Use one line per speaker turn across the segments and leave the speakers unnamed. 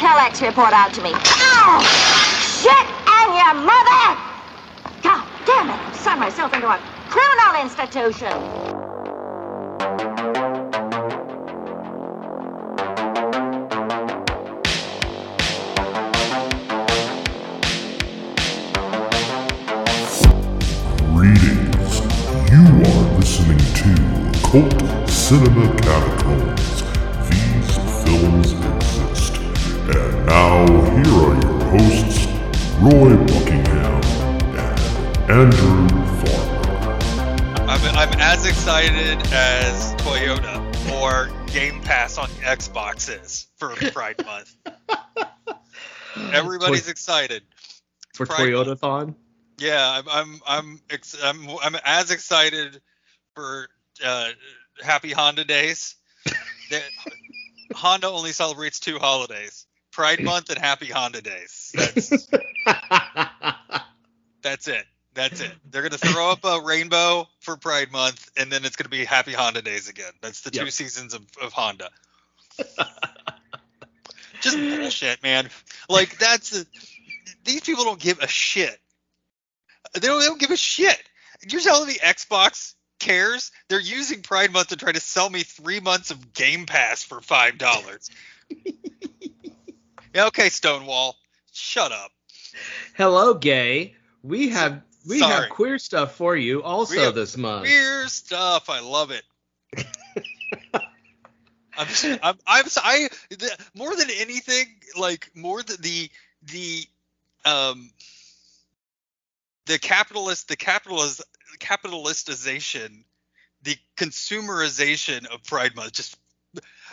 telex report out to me. Ow! Shit and your mother! God damn it! I've signed myself into a criminal institution.
Greetings. You are listening to Cult Cinema Catacombs.
Excited as Toyota or Game Pass on Xbox is for Pride Month. Everybody's excited.
for
Pride
Toyota Thon.
Yeah, I'm I'm I'm ex- I'm, I'm as excited for uh, Happy Honda Days. That- Honda only celebrates two holidays: Pride Month and Happy Honda Days. That's that's it. That's it. They're gonna throw up a rainbow for Pride Month, and then it's gonna be Happy Honda Days again. That's the two seasons of, of Honda. Just bullshit, man. Like that's the, these people don't give a shit. They don't, they don't give a shit. You're telling me Xbox cares? They're using Pride Month to try to sell me three months of Game Pass for five dollars. yeah, okay, Stonewall. Shut up.
Hello, gay. We have we
Sorry.
have queer stuff for you also this month.
Queer stuff. I love it. I'm, I'm, I'm, I, the, more than anything, like more than the, the, um, the capitalist, the capitalist, capitalistization, the consumerization of Pride Month, just,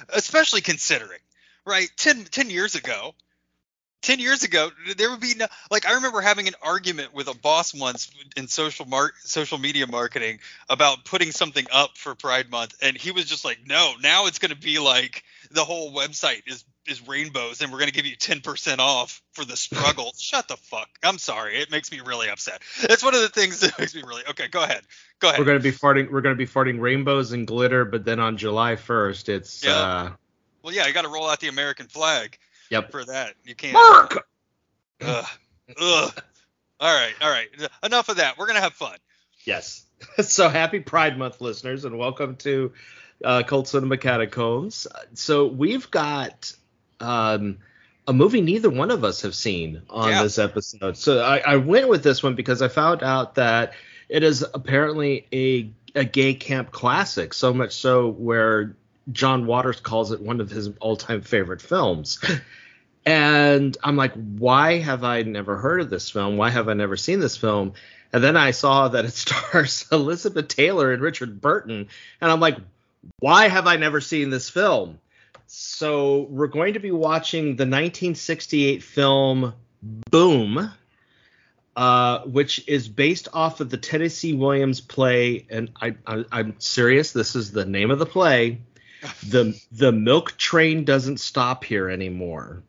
especially considering, right? 10, 10 years ago, 10 years ago there would be no like i remember having an argument with a boss once in social mar- social media marketing about putting something up for pride month and he was just like no now it's going to be like the whole website is is rainbows and we're going to give you 10% off for the struggle shut the fuck i'm sorry it makes me really upset that's one of the things that makes me really okay go ahead go ahead
We're gonna be farting. We're gonna be farting rainbows and glitter, but then on July 1st, it's
Yeah.
uh,
well yeah you got to roll out the american flag
yep.
for that you can't
Mark.
Ugh. Ugh. all right all right enough of that we're going to have fun
Yes. so happy Pride Month, listeners, and welcome to uh, Cult Cinema Catacombs. So we've got um, a movie neither one of us have seen on
Yeah.
this episode. So I, I went with this one because I found out that it is apparently a a gay camp classic. So much so where John Waters calls it one of his all time favorite films. And I'm like, why have I never heard of this film? Why have I never seen this film? And then I saw that it stars Elizabeth Taylor and Richard Burton. And I'm like, why have I never seen this film? So we're going to be watching the 1968 film Boom, uh, which is based off of the Tennessee Williams play. And I, I, I'm serious. This is the name of the play. The the milk train doesn't stop here anymore.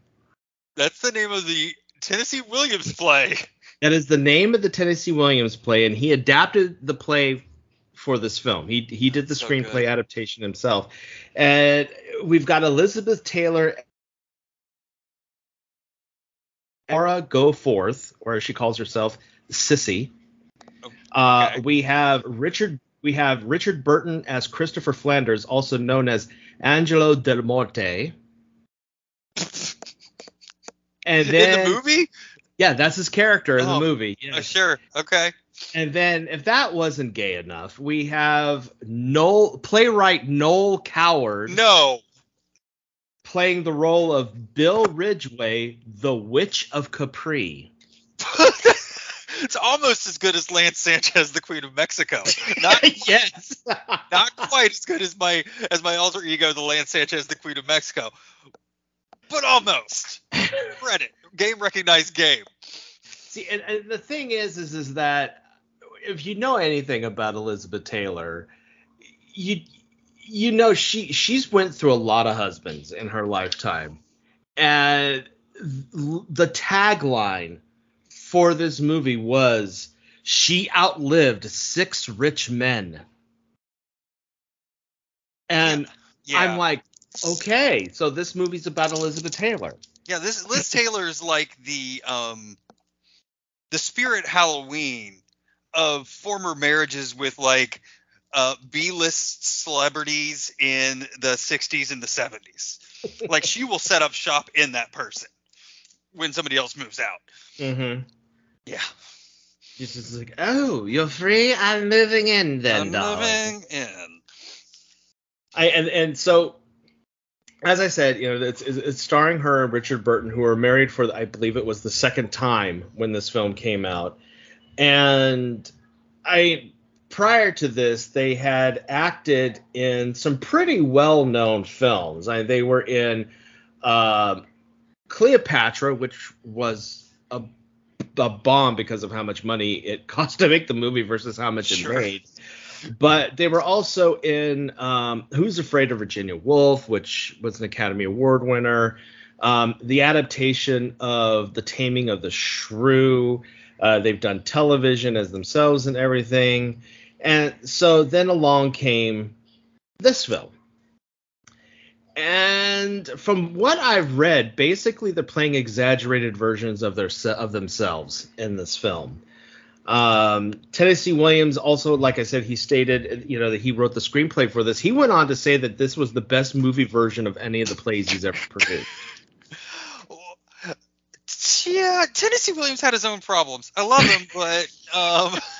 That's the name of the Tennessee Williams play.
That is the name of the Tennessee Williams play, and he adapted the play for this film. He he did the
So
screenplay
good.
adaptation himself, and we've got Elizabeth Taylor, Flora Goforth, or as she calls herself, Sissy. Uh, we have Richard. We have Richard Burton as Christopher Flanders, also known as Angelo Del Morte. And then,
in the movie?
yeah, that's his character in
Oh,
the movie.
Uh, sure. Okay.
And then, if that wasn't gay enough, we have Noel, playwright Noel Coward
No.
playing the role of Bill Ridgway, the Witch of Capri.
It's almost as good as Lance Sanchez, the Queen of Mexico. Not
yes.
not quite as good as my as my alter ego, the Lance Sanchez, the Queen of Mexico, but almost. Credit. Game recognized game.
See, and, and the thing is, is, is that if you know anything about Elizabeth Taylor, you you know she she's went through a lot of husbands in her lifetime, and the tagline for this movie was she outlived six rich men. And
Yeah.
I'm like, Okay, so this movie's about Elizabeth Taylor.
Yeah, this Liz Taylor's like the um the spirit Halloween of former marriages with like uh B-list celebrities in the 60s and the 70s. like she will set up shop in that person when somebody else moves out.
Mm-hmm.
Yeah.
She's just like, oh, you're free. I'm moving in then,
I'm
darling."
living in.
I and and so as I said, you know, it's, it's it's starring her and Richard Burton, who are married for I believe it was the second time when this film came out, and I prior to this they had acted in some pretty well known films. I, they were in uh, Cleopatra, which was a a bomb because of how much money it cost to make the movie versus how much
Sure.
it made. But they were also in um, Who's Afraid of Virginia Woolf, which was an Academy Award winner. Um, the adaptation of The Taming of the Shrew. Uh, they've done television as themselves and everything. And so then along came this film. And from what I've read, basically they're playing exaggerated versions of their of themselves in this film. Um, Tennessee Williams also, like I said, he stated, you know, that he wrote the screenplay for this. He went on to say that this was the best movie version of any of the plays he's ever produced.
Yeah, Tennessee Williams had his own problems. I love him, but um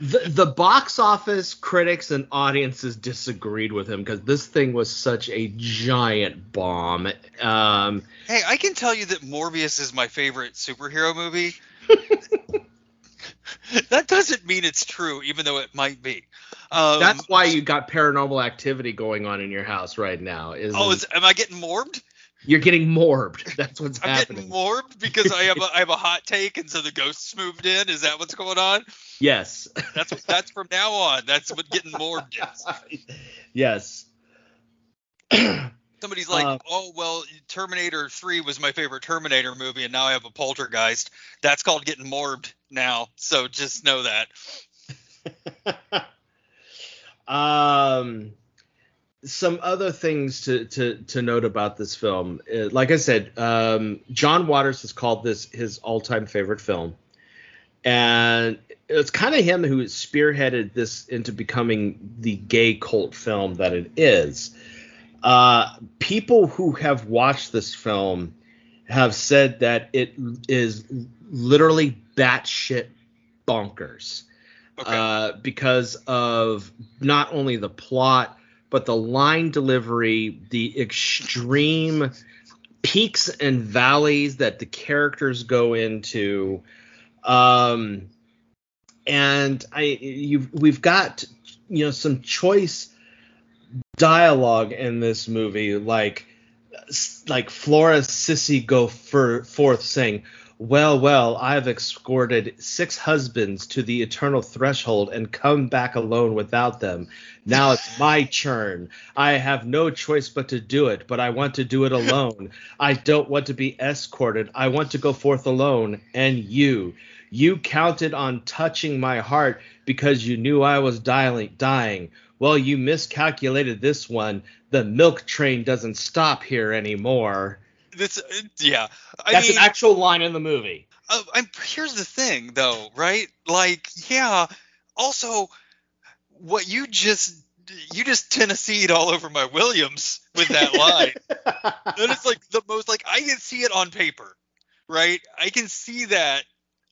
the, the box office critics and audiences disagreed with him because this thing was such a giant bomb. Um,
Hey, I can tell you that Morbius is my favorite superhero movie. that doesn't mean it's true, even though it might be. Um,
that's why you got paranormal activity going on in your house right now. Is,
Oh, is, am I getting morbed?
You're getting morbed. That's what's
I'm
happening.
getting morbed because I have a I have a hot take, and so the ghosts moved in. Is that what's going on?
yes.
That's what, that's from now on. That's what getting morbed is.
yes.
Somebody's like,
Uh,
oh well, Terminator 3 was my favorite Terminator movie, and now I have a Poltergeist. That's called getting morbed now. So just know that.
um some other things to, to, to note about this film. Uh, like I said, um, John Waters has called this his all time favorite film. And it's kind of him who spearheaded this into becoming the gay cult film that it is. Uh, people who have watched this film have said that it is literally batshit bonkers
Okay.
uh, because of not only the plot but the line delivery, the extreme peaks and valleys that the characters go into, um, and I you've we've got you know some choice dialogue in this movie like like Flora Sissy go for, forth saying, "Well, well, I've escorted six husbands to the eternal threshold and come back alone without them. Now it's my turn. I have no choice but to do it, but I want to do it alone. I don't want to be escorted. I want to go forth alone. And you, you counted on touching my heart because you knew I was dying. Dying. Well, you miscalculated this one. The milk train doesn't stop here anymore.
This, yeah. I
That's
mean,
an actual line in the movie.
uh, I'm, here's the thing, though, right? Like, yeah. Also, what you just you just Tennessee'd all over my Williams with that line. that is like the most like I can see it on paper, right? I can see that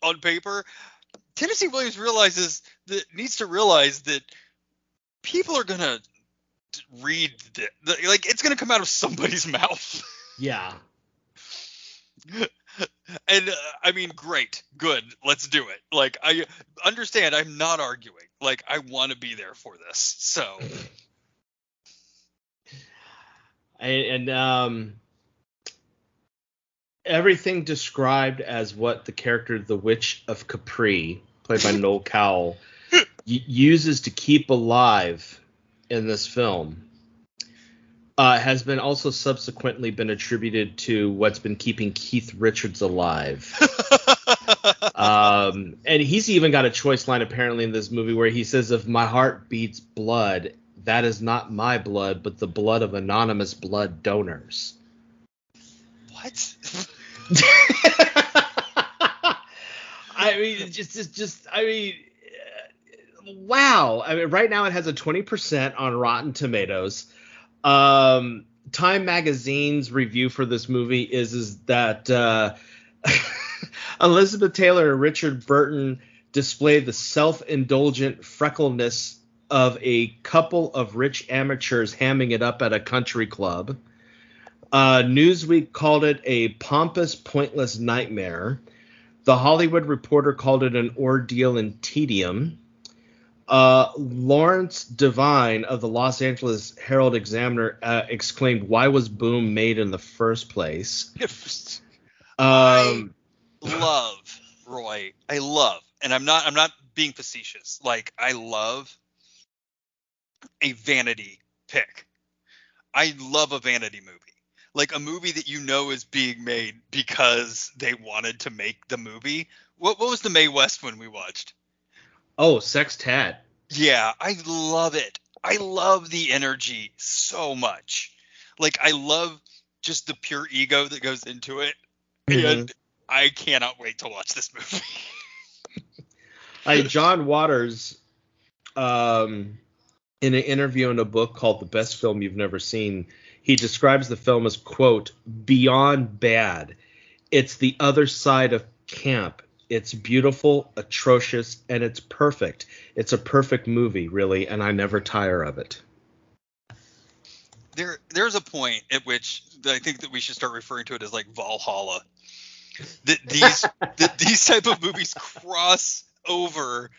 on paper. Tennessee Williams realizes that needs to realize that people are gonna read th- the, like it's gonna come out of somebody's mouth.
yeah.
and uh, I mean, great, good, let's do it. Like I understand, I'm not arguing. Like I want to be there for this. So
and, and um everything described as what the character the witch of capri played by noel coward y- uses to keep alive in this film uh, has been also subsequently been attributed to what's been keeping keith richards alive um, and he's even got a choice line apparently in this movie where he says if my heart beats blood That is not my blood, but the blood of anonymous blood donors.
What?
I mean, just, just, just, I mean, uh, wow. I mean, right now it has a 20% on Rotten Tomatoes. Um, Time Magazine's review for this movie is is that uh, Elizabeth Taylor and Richard Burton display the self-indulgent freckleness of a couple of rich amateurs hamming it up at a country club. Uh, Newsweek called it a pompous, pointless nightmare. The Hollywood Reporter called it an ordeal in tedium. Uh, Lawrence Devine of the Los Angeles Herald Examiner uh, exclaimed, "Why was Boom made in the first place?" Um,
love Roy. I love, and I'm not. I'm not being facetious. Like I love a vanity pick. I love a vanity movie. Like a movie that you know is being made because they wanted to make the movie. What what was the Mae West one we watched?
Oh, sex, Sextet.
Yeah, I love it. I love the energy so much. Like I love just the pure ego that goes into it. And I cannot wait to watch this movie.
like John Waters, um, in an interview in a book called "The Best Film You've Never Seen," he describes the film as "quote beyond bad. It's the other side of camp. It's beautiful, atrocious, and it's perfect. It's a perfect movie, really, and I never tire of it."
there there's a point at which I think that we should start referring to it as like Valhalla. That these that these type of movies cross over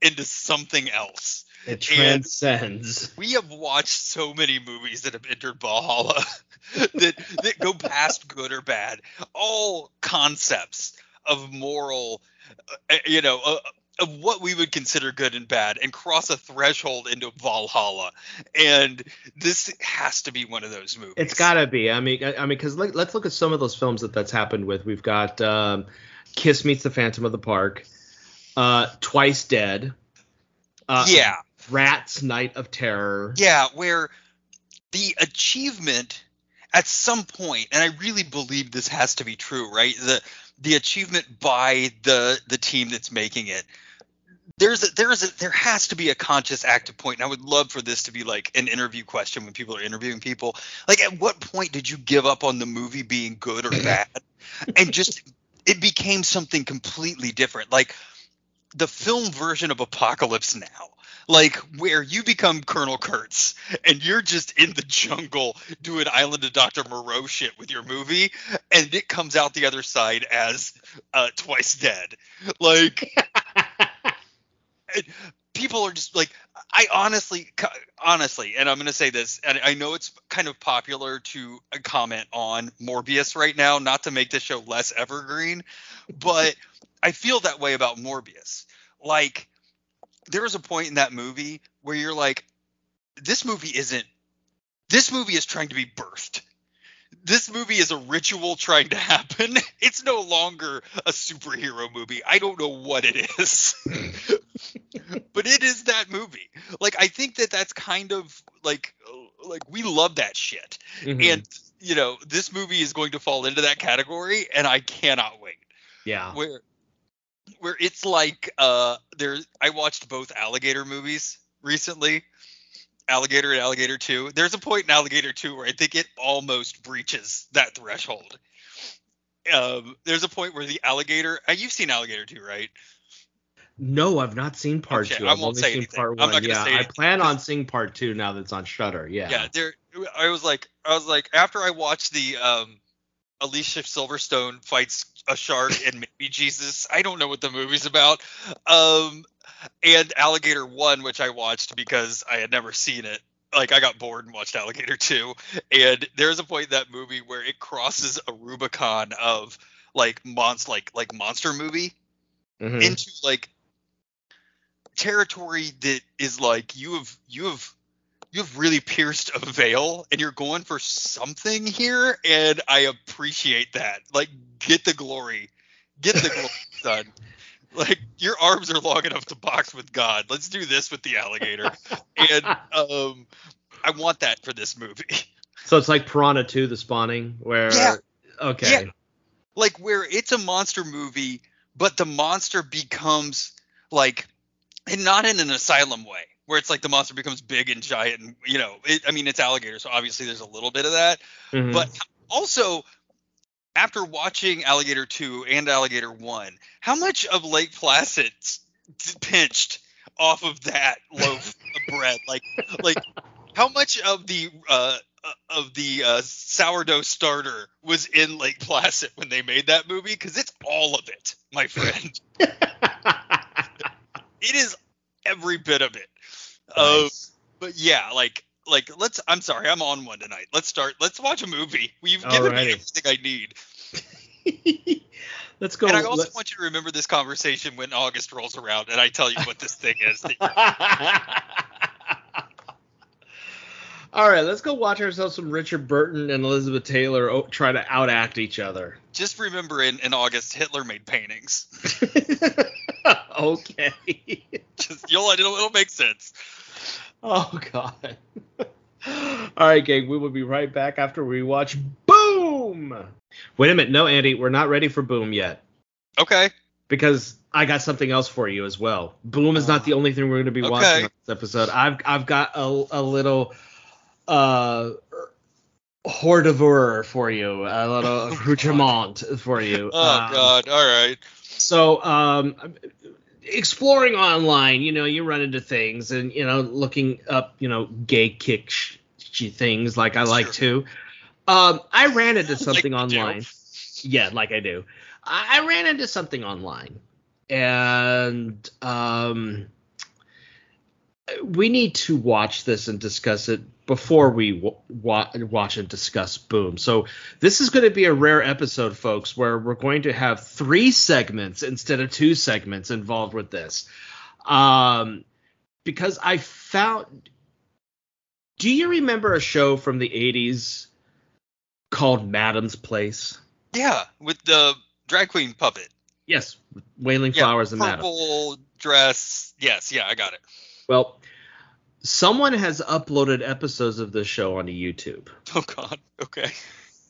into something else.
It
And-
transcends.
We have watched so many movies that have entered Valhalla that that go past good or bad. All concepts of moral, uh, you know, uh, of what we would consider good and bad, and cross a threshold into Valhalla. And this has to be one of those movies.
It's got to be. I mean, I I mean, because let, let's look at some of those films that that's happened with. We've got um, Kiss Meets the Phantom of the Park, uh, Twice Dead, uh,
yeah.
Rats Night of Terror.
Yeah, where the achievement at some point, and I really believe this has to be true, right? The the achievement by the the team that's making it. There's a, there's a, there has to be a conscious active point, and I would love for this to be like an interview question when people are interviewing people. Like, at what point did you give up on the movie being good or bad, and just it became something completely different? Like the film version of Apocalypse Now like where you become Colonel Kurtz and you're just in the jungle doing Island of Dr. Moreau shit with your movie, and it comes out the other side as uh, Twice Dead. Like, people are just like, I honestly, honestly, and I'm going to say this, and I know it's kind of popular to comment on Morbius right now, not to make the show less evergreen, but I feel that way about Morbius. Like, there was a point in that movie where you're like, this movie isn't. This movie is trying to be birthed. This movie is a ritual trying to happen. It's no longer a superhero movie. I don't know what it is, but it is that movie. Like I think that that's kind of like like we love that shit,
Mhm.
and you know this movie is going to fall into that category, and I cannot wait
yeah.
where where it's like uh there I watched both alligator movies recently. Alligator and Alligator 2. There's a point in Alligator 2 where I think it almost breaches that threshold. Um, there's a point where the alligator. Uh, you've seen Alligator 2, right?
No, I've not seen part
Okay,
two.
I
I've
won't
only
say
seen
anything.
part
I'm
one.
not gonna
yeah,
say
I plan on seeing part two now that's on Shudder. Yeah.
Yeah. There. I was like, I was like, after I watched the um, Alicia Silverstone fights a shark and maybe Jesus. I don't know what the movie's about. Um, and Alligator One, which I watched because I had never seen it. Like I got bored and watched Alligator Two, and there's a point in that movie where it crosses a Rubicon of like monster, like like monster movie
Mhm.
into like territory that is like you have you have you have really pierced a veil and you're going for something here and I appreciate that. Like get the glory. Get the glory, son. like your arms are long enough to box with God. Let's do this with the alligator. and um, I want that for this movie.
So it's like Piranha 2, The Spawning, where
Yeah.
okay,
Yeah. Like where it's a monster movie, but the monster becomes like, and not in an asylum way, where it's like the monster becomes big and giant, and you know, it, I mean, it's alligator, so obviously there's a little bit of that,
Mhm.
but also. After watching Alligator 2 and Alligator 1, how much of Lake Placid pinched off of that loaf of bread? Like, like how much of the uh, uh, of the uh, sourdough starter was in Lake Placid when they made that movie? Because it's all of it, my friend. it is every bit of it. Uh, but yeah, like like let's. I'm sorry, I'm on one tonight. Let's start. Let's watch a movie. You've given me everything I need.
Let's go.
and I also
let's-
want you to remember this conversation when August rolls around and I tell you what this thing is.
All right, let's go watch ourselves some Richard Burton and Elizabeth Taylor o- try to outact each other.
just remember in, in August, Hitler made paintings.
okay.
Just you'll it'll, it'll make sense.
Oh God. All right, gang. We will be right back after we watch Boom. Wait a minute. No, Andy, we're not ready for Boom yet
Okay.
because I got something else for you as well. Boom is not the only thing we're going to be
Okay.
watching on this episode. I've I've got a, a little uh hors d'oeuvre for you, a little accoutrement for you.
Oh
Um,
God. All right.
so um exploring online you know you run into things and you know looking up you know gay kick sh- sh- things like i like to. Um i ran into something
Like
online. Yeah like i do. I, I ran into something online. And um we need to watch this and discuss it before we wa- watch and discuss boom so this is going to be a rare episode, folks, where we're going to have three segments instead of two segments involved with this. Um, because I found. Do you remember a show from the 80s called Madam's Place?
Yeah, with the drag queen puppet.
Yes, Waylon
Yeah,
Flowers and Madam.
purple dress. Yes. Yeah, I got it.
Well, someone has uploaded episodes of this show onto YouTube.
Oh God. Okay.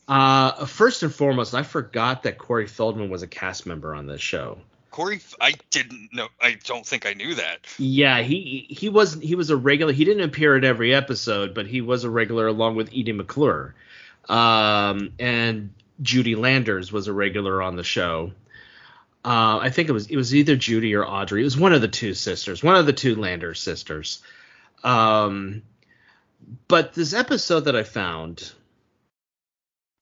Uh, first and foremost, I forgot that Corey Feldman was a cast member on this show.
Corey, I didn't know. I don't think I knew that.
Yeah, he he was he was a regular. He didn't appear at every episode, but he was a regular along with Edie McClurg, um, and Judy Landers was a regular on the show. Uh, I think it was it was either Judy or Audrey. It was one of the two sisters, one of the two Landers sisters. Um, but this episode that I found,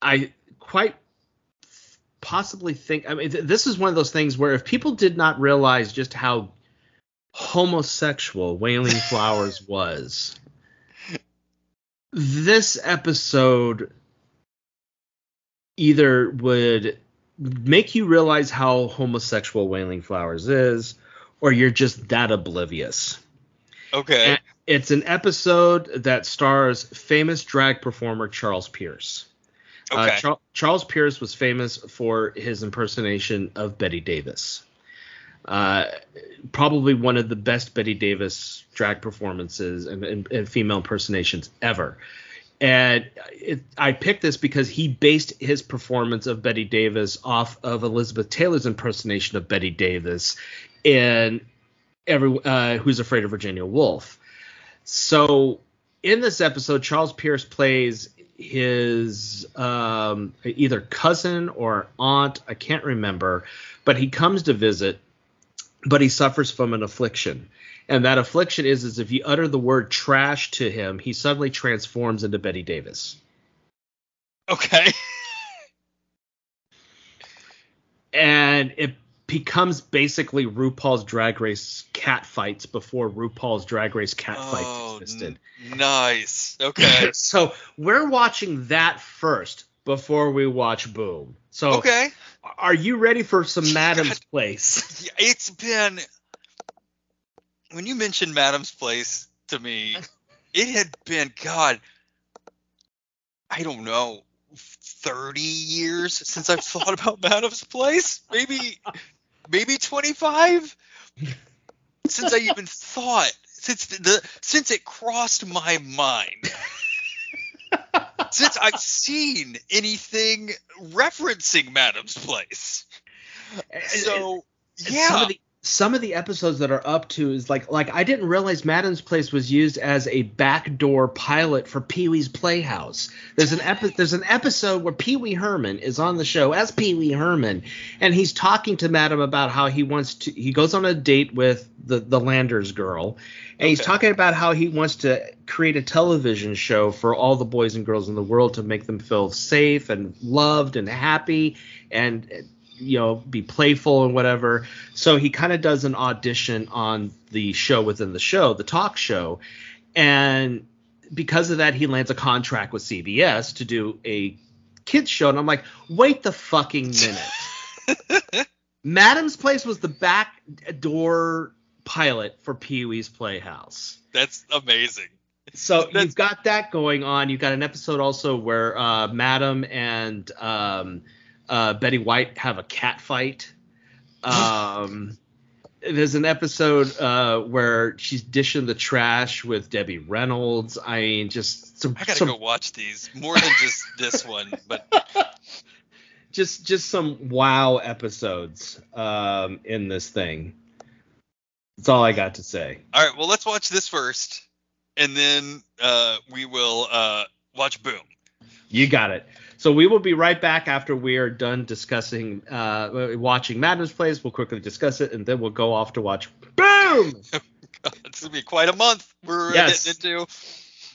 I quite possibly think I mean th- this is one of those things where if people did not realize just how homosexual Waylon Flowers was, this episode either would make you realize how homosexual Waylon Flowers is, or you're just that oblivious.
Okay.
And it's an episode that stars famous drag performer Charles Pierce. Uh, Char- Charles Pierce was famous for his impersonation of Bette Davis. Uh, probably one of the best Bette Davis drag performances and, and, and female impersonations ever. And it, I picked this because he based his performance of Bette Davis off of Elizabeth Taylor's impersonation of Bette Davis in every uh, Who's Afraid of Virginia Woolf. So in this episode, Charles Pierce plays his um, either cousin or aunt. I can't remember, but he comes to visit, but he suffers from an affliction. And that affliction is, is if you utter the word trash to him, he suddenly transforms into Bette Davis.
okay.
And it becomes basically RuPaul's Drag Race cat fights before RuPaul's Drag Race cat
oh,
fights existed.
n- nice. Okay.
so we're watching that first before we watch Boom. So
okay.
are you ready for some Madam's Place?
It's been when you mentioned Madam's Place to me, it had been God, I don't know, thirty years since I've thought about Madam's Place. Maybe maybe 25 since I even thought since the, since it crossed my mind. since I've seen anything referencing Madam's Place. So
And
yeah,
Some of the some of the episodes that are up to is like like I didn't realize Madam's Place was used as a backdoor pilot for Pee Wee's Playhouse. There's an epi- there's an episode where Pee Wee Herman is on the show as Pee Wee Herman, and he's talking to Madam about how he wants to. He goes on a date with the the Landers girl, and he's talking about how he wants to create a television show for all the boys and girls in the world to make them feel safe and loved and happy and you know be playful and whatever. So he kind of does an audition on the show within the show the talk show. And because of that he lands a contract with cbs to do a kids show. And i'm like wait the fucking minute. Madam's place was the back door pilot for pee-wee's playhouse.
That's amazing.
so
That's-
you've got that going on. You've got an episode also where uh, Madam and um, uh, Betty White have a cat fight. Um, there's an episode uh, where she's dishing the trash with Debbie Reynolds. I mean, just some,
I gotta
some
go watch these more than just this one, but
just just some wow episodes um, in this thing. That's all I got to say.
all right. Well, let's watch this first, and then uh, we will uh, watch Boom.
You got it. So we will be right back after we are done discussing, uh, watching Madam's Place. We'll quickly discuss it, and then we'll go off to watch Boom.
It's gonna be quite a month we're
Yes.
getting into.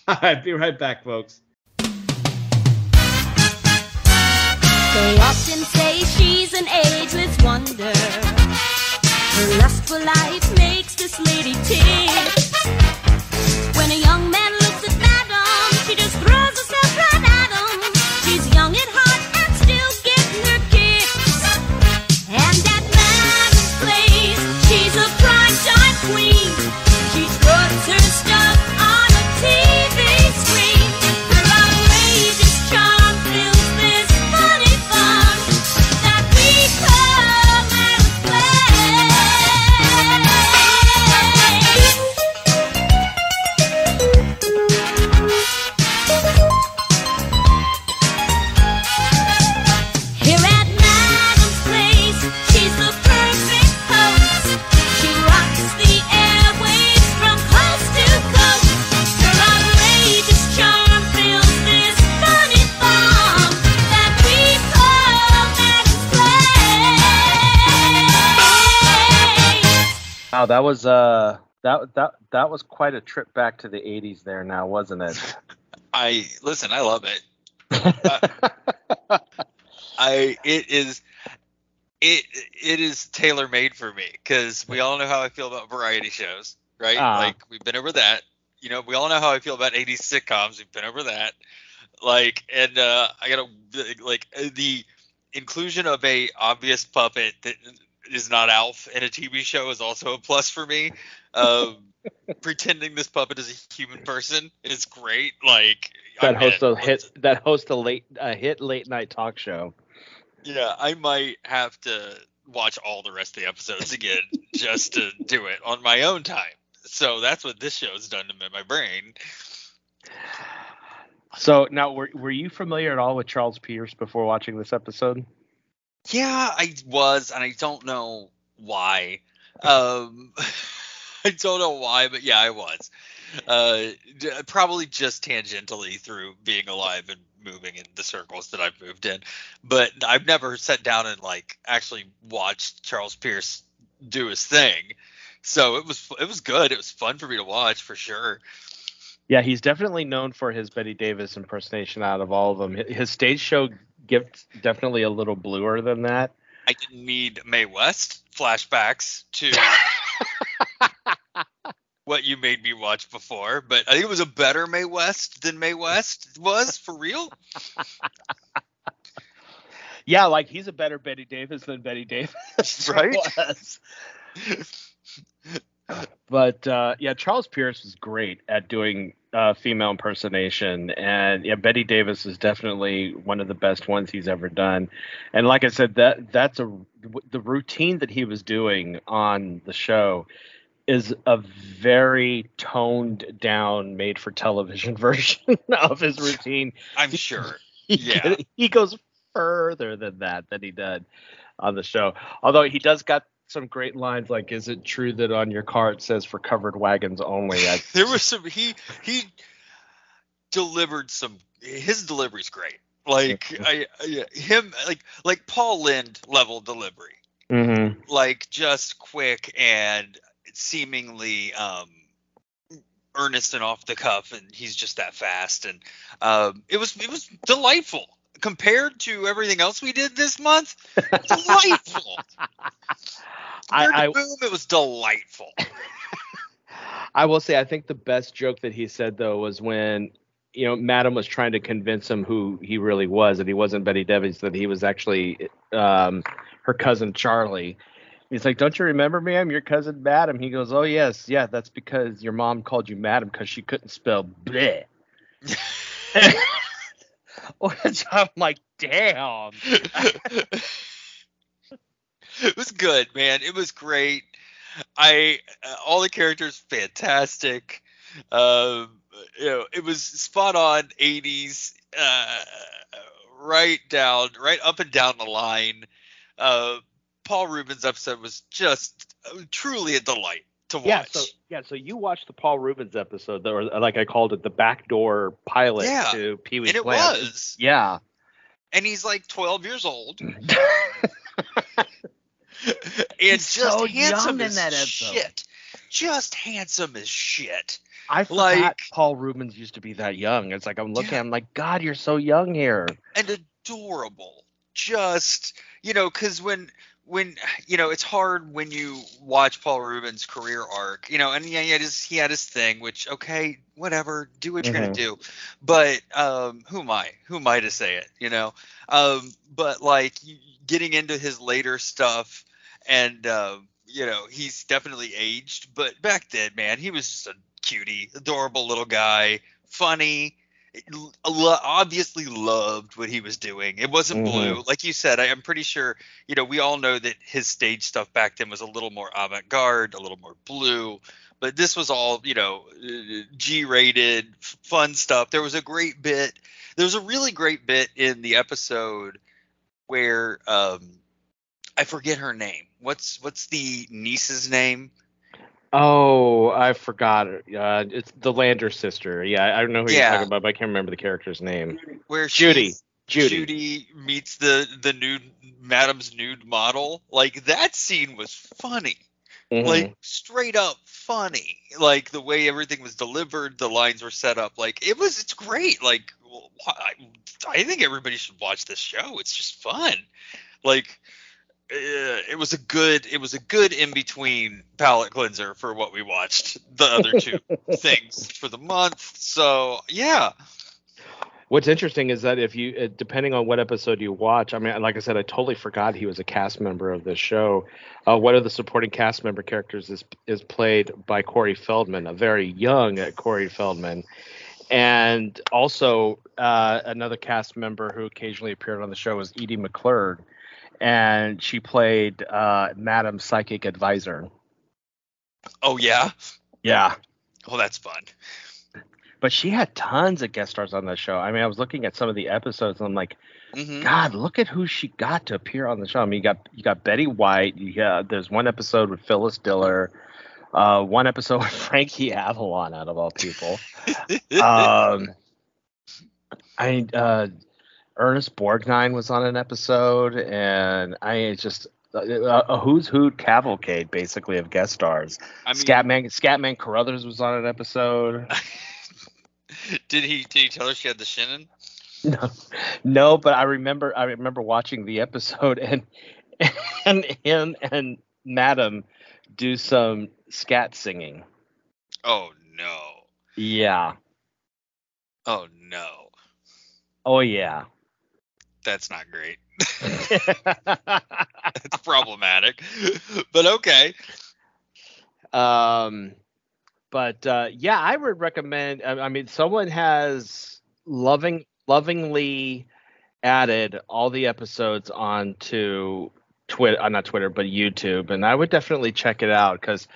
All right, be right back, folks.
They often say she's an ageless wonder. Her lust for life makes this lady tick. When a young that
was uh that that that was quite a trip back to the 80s there now, wasn't it?
I listen. I love it. Uh, I it is it it is tailor made for me because we all know how I feel about variety shows, right?
Ah.
Like we've been over that. You know, we all know how I feel about 80s sitcoms. We've been over that. Like, and uh, I gotta like uh, the inclusion of a obvious puppet that is not Alf in a TV show is also a plus for me. Um, pretending this puppet is a human person is great. Like
that host a hit that host a late a hit late night talk show.
Yeah, I might have to watch all the rest of the episodes again just to do it on my own time. So that's what this show's done to my brain.
So now were were you familiar at all with Charles Pierce before watching this episode?
Yeah, I was, and I don't know why. Um, I don't know why, but yeah, I was. Uh, probably just tangentially through being alive and moving in the circles that I've moved in. But I've never sat down and like actually watched Charles Pierce do his thing. So it was it was good. It was fun for me to watch for sure.
Yeah, he's definitely known for his Bette Davis impersonation out of all of them. His stage show gets definitely a little bluer than that.
I didn't need Mae West flashbacks to what you made me watch before, but I think it was a better Mae West than Mae West was for real.
Yeah, like he's a better Bette Davis than Bette Davis
Right?
was. but uh, yeah, Charles Pierce was great at doing uh, female impersonation, and yeah, Bette Davis is definitely one of the best ones he's ever done. And like I said, that that's a
the routine that he was doing on the show is a very toned down, made for television version of his routine.
I'm sure.
He,
Yeah.
he goes further than that than he did on the show. Although he does got some great lines like, "Is it true that on your car it says for covered wagons only?" I,
There was some he he delivered some his delivery's great. Like I, I him like like Paul Lynde level delivery.
Mhm.
Like just quick and seemingly um earnest and off the cuff and he's just that fast and um it was it was delightful compared to everything else we did this month. Delightful.
I, I
Boom, it was delightful.
I will say I think the best joke that he said though was when you know Madam was trying to convince him who he really was and he wasn't Bette Davis that he was actually um, her cousin Charlie. He's like, "Don't you remember me? I'm your cousin Madam." He goes, "Oh yes, yeah, that's because your mom called you Madam because she couldn't spell bleh." I'm like, damn.
it was good, man. It was great. I uh, all the characters fantastic. Um, you know, it was spot on 80s, uh, right down, right up and down the line. Uh, Paul Reubens episode was just uh, truly a delight to watch.
Yeah, so yeah, so you watched the Paul Reubens episode, or uh, like I called it, the backdoor pilot
Yeah,
to Pee Wee's
and it
Playhouse.
was.
Yeah.
And he's like 12 years old. and
He's
just
so
handsome
young in
as
that episode.
shit. Just handsome as shit.
I forgot
Like-
Paul Reubens used to be that young. It's like I'm looking,
Yeah.
I'm like, God, you're so young here.
and adorable. Just you know, because when when you know it's hard when you watch Paul Reubens' career arc, you know, and yeah, he had his he had his thing, which okay, whatever, do what you're
Mhm.
gonna do. But um, who am I? Who am I to say it? You know. Um, but like getting into his later stuff, and um, you know, he's definitely aged. But back then, man, he was just a cutie, adorable little guy, funny obviously loved what he was doing. It wasn't
Mhm.
blue, like you said. I, I'm pretty sure. You know, we all know that his stage stuff back then was a little more avant-garde, a little more blue. But this was all, you know, uh, G-rated, f- fun stuff. There was a great bit. There was a really great bit in the episode where um, I forget her name. What's what's the niece's name?
Oh, I forgot. Uh, it's the Lander sister. Yeah, I don't know who
Yeah.
you're talking about, but I can't remember the character's name.
Where
Judy. Judy.
Judy meets the the nude Madam's nude model. Like that scene was funny.
Mhm.
Like straight up funny. Like the way everything was delivered, the lines were set up. Like it was. It's great. Like I, I think everybody should watch this show. It's just fun. Like it was a good. It was a good in between palate cleanser for what we watched. The other two things for the month. So yeah.
What's interesting is that if you, uh, depending on what episode you watch, I mean, like I said, I totally forgot he was a cast member of this show. Uh, one of the supporting cast member characters is is played by Corey Feldman, a very young uh, Corey Feldman, and also uh, another cast member who occasionally appeared on the show was Edie McClurg, and she played uh, Madam's psychic advisor.
Oh yeah.
Yeah,
Oh, that's fun.
but she had tons of guest stars on the show. I mean, I was looking at some of the episodes, and I'm like.
hmm
God, look at who she got to appear on the show. I mean, you got you got Betty White. You got there's one episode with Phyllis Diller, uh, one episode with Frankie Avalon, out of all people. um, I uh, Ernest Borgnine was on an episode, and I just a, a who's who cavalcade basically of guest stars.
I mean,
Scatman Scatman Crothers was on an episode.
did he did he tell her she had the shinin?
No, no, but I remember I remember watching the episode and and him and Madam do some scat singing.
Oh no.
Yeah.
Oh no.
Oh yeah.
That's not great. it's problematic. But okay.
um, but uh, yeah, I would recommend. I I mean, someone has loving lovingly added all the episodes onto Twitter, uh, not Twitter, but YouTube, and I would definitely check it out because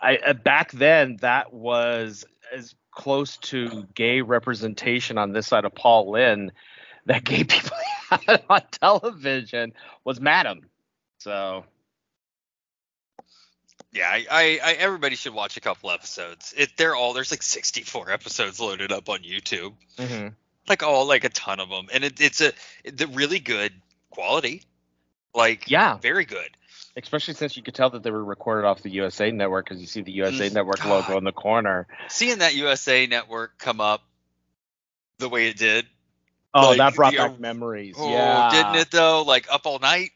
I uh, back then that was as close to gay representation on this side of Paul Lynde that gay people had on television was Madam. So
Yeah, I, I, I everybody should watch a couple episodes. It they're all there's like 64 episodes loaded up on YouTube. Like all like a ton of them, and it, it's a the really good quality. Like
Yeah.
very good.
especially since you could tell that they were recorded off the USA Network because you see the USA
Mm,
Network
God.
logo in the corner.
Seeing that USA Network come up the way it did.
Oh,
Like,
that brought
the-
back memories.
Oh,
yeah,
didn't it though? Like up all night.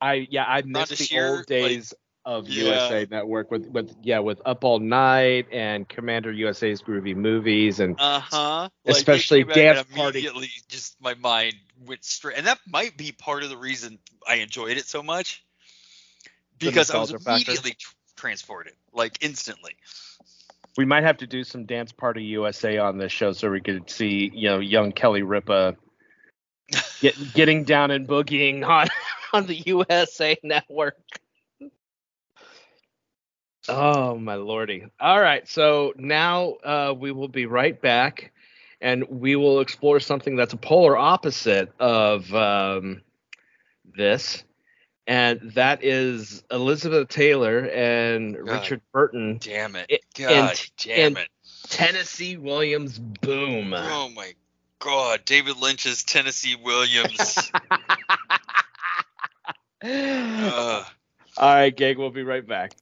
I yeah, I missed
Rhonda
the
Shear,
old
like-
days of
Yeah.
USA Network with with yeah with Up All Night and Commander USA's groovy movies and
Uh huh.
Especially Dance Party.
Immediately, just my mind went straight, and that might be part of the reason I enjoyed it so much. Because I was
factor.
immediately tr- transported, like instantly.
We might have to do some Dance Party USA on this show so we could see you know young Kelly Ripa get, getting down and boogieing on on the USA Network. Oh my lordy! All right, so now uh, we will be right back, and we will explore something that's a polar opposite of um, this, and that is Elizabeth Taylor and
God.
Richard Burton,
Damn it! God
and-
damn
and-
it!
Tennessee Williams boom.
Oh my God! David Lynch's Tennessee Williams. Ugh.
All right, Gag, we'll be right back.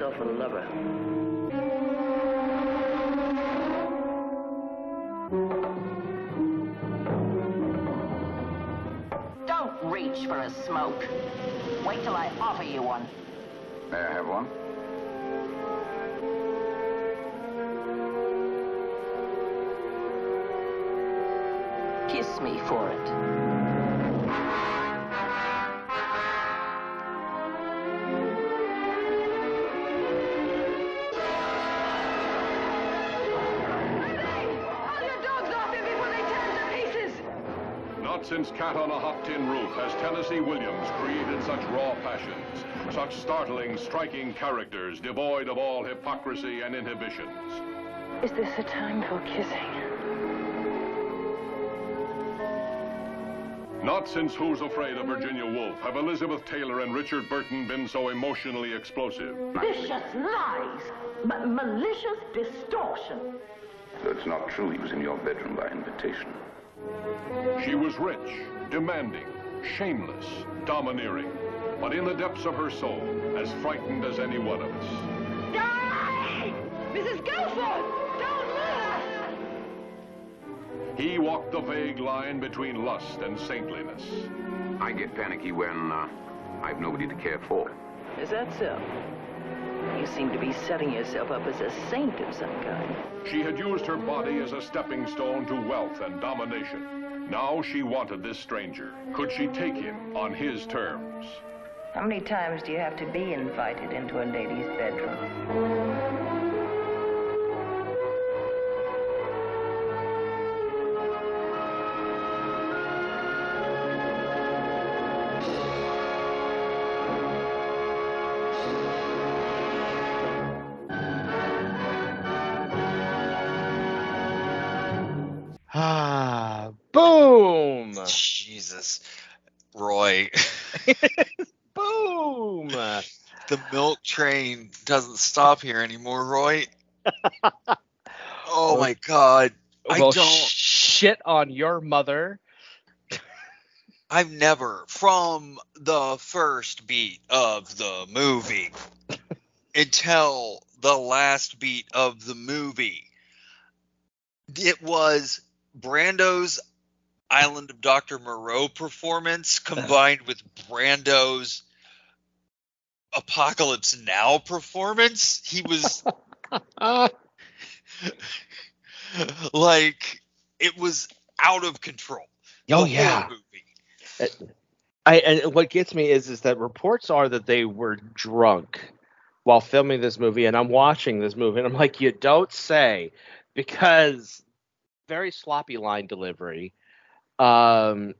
I need myself a lover.
Don't reach for a smoke. Wait till I offer you one.
May I have one?
Kiss me for it.
Since Cat on a Hot Tin Roof has Tennessee Williams created such raw passions, such startling, striking characters devoid of all hypocrisy and inhibitions.
Is this a time for kissing?
Not since Who's Afraid of Virginia Woolf have Elizabeth Taylor and Richard Burton been so emotionally explosive.
Vicious lies, m- malicious distortion.
So it's not true he was in your bedroom by invitation.
She was rich, demanding, shameless, domineering, but in the depths of her soul, as frightened as any one of us. Die!
Mrs. Goforth, don't move!
He walked the vague line between lust and saintliness.
I get panicky when uh, I've nobody to care for.
Is that so? You seem to be setting yourself up as a saint of some kind.
She had used her body as a stepping stone to wealth and domination. Now she wanted this stranger. Could she take him on his terms?
How many times do you have to be invited into a lady's bedroom?
boom.
the milk train doesn't stop here anymore, Roy. oh my God! I
well,
don't.
shit on your mother.
I've never, from the first beat of the movie until the last beat of the movie, it was Brando's Island of Dr. Moreau performance combined with Brando's Apocalypse Now performance. He was like, it was out of control.
oh yeah. I and what gets me is is that reports are that they were drunk while filming this movie, and I'm watching this movie, and I'm like, you don't say, because very sloppy line delivery. Um,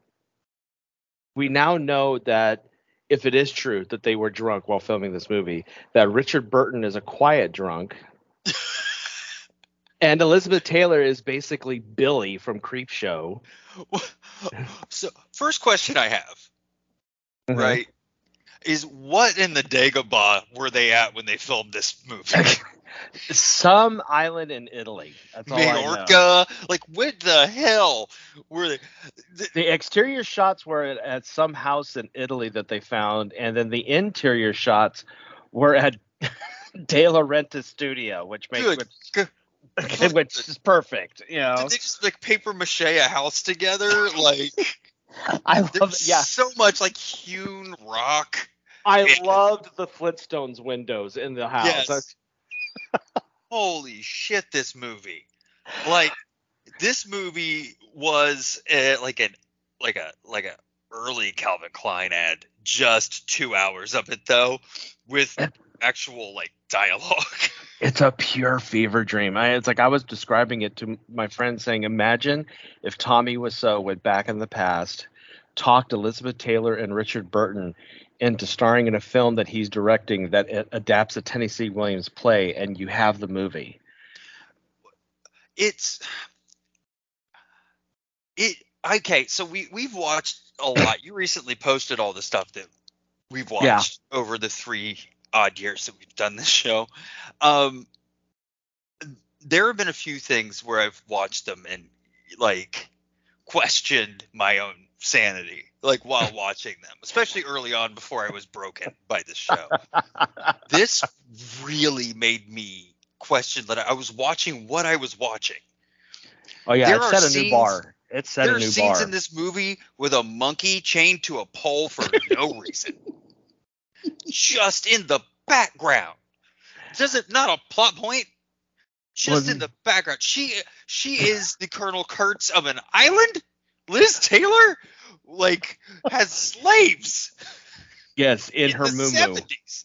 we now know that if it is true that they were drunk while filming this movie, that Richard Burton is a quiet drunk. and Elizabeth Taylor is basically Billy from Creepshow.
so first question I have,
Mhm.
right, is what in the Dagobah were they at when they filmed this movie?
Some island in Italy. That's all I know.
Majorca? Like what the hell were they? th-
The exterior shots were at, at some house in Italy that they found, and then the interior shots were at De Laurentiis studio, which makes
Good
which, which is perfect. You know,
Did they just like paper mache a house together? Like
I love
there's
yeah,
so much like hewn rock.
I
Yeah.
loved the Flintstones windows in the house.
Yes. Holy shit, this movie. Like this movie was uh, like an like a like a early Calvin Klein ad, just two hours of it though, with actual like dialogue.
It's a pure fever dream. I, it's like I was describing it to my friend, saying, "Imagine if Tommy Wiseau went back in the past, talked Elizabeth Taylor and Richard Burton into starring in a film that he's directing that adapts a Tennessee Williams play, and you have the movie."
it's it okay so we we've watched a lot you recently posted all the stuff that we've
Yeah.
watched over the three odd years that we've done this show um there have been a few things where i've watched them and like questioned my own sanity like while watching them especially early on before i was broken by this show this really made me question that i was watching what i was watching
Oh yeah,
There
it set a
scenes-
new bar. It set a new bar.
there are scenes in this movie with a monkey chained to a pole for no reason. Just in the background. Doesn't not a plot point. Just
Well,
in the background. She she is the Colonel Kurtz of an island. Liz Taylor like has slaves
yes, in,
in,
her moo
70s.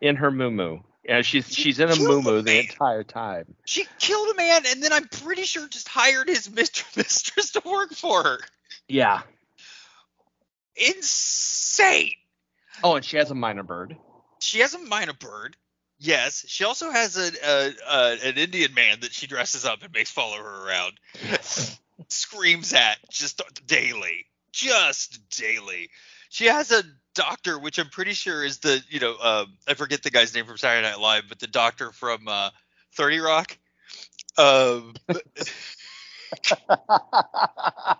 in her moo Yeah, she's
She
she's in a moo the entire time.
She killed a man and then I'm pretty sure just hired his mistress, mistress to work for her.
Yeah.
Insane.
Oh, and she has a mynah bird.
she has a mynah bird. Yes, she also has a, a, a an Indian man that she dresses up and makes follow her around. Screams at just daily, just daily. She has a doctor, which I'm pretty sure is the you know um, I forget the guy's name from Saturday Night Live, but the doctor from uh, Thirty Rock. Um, that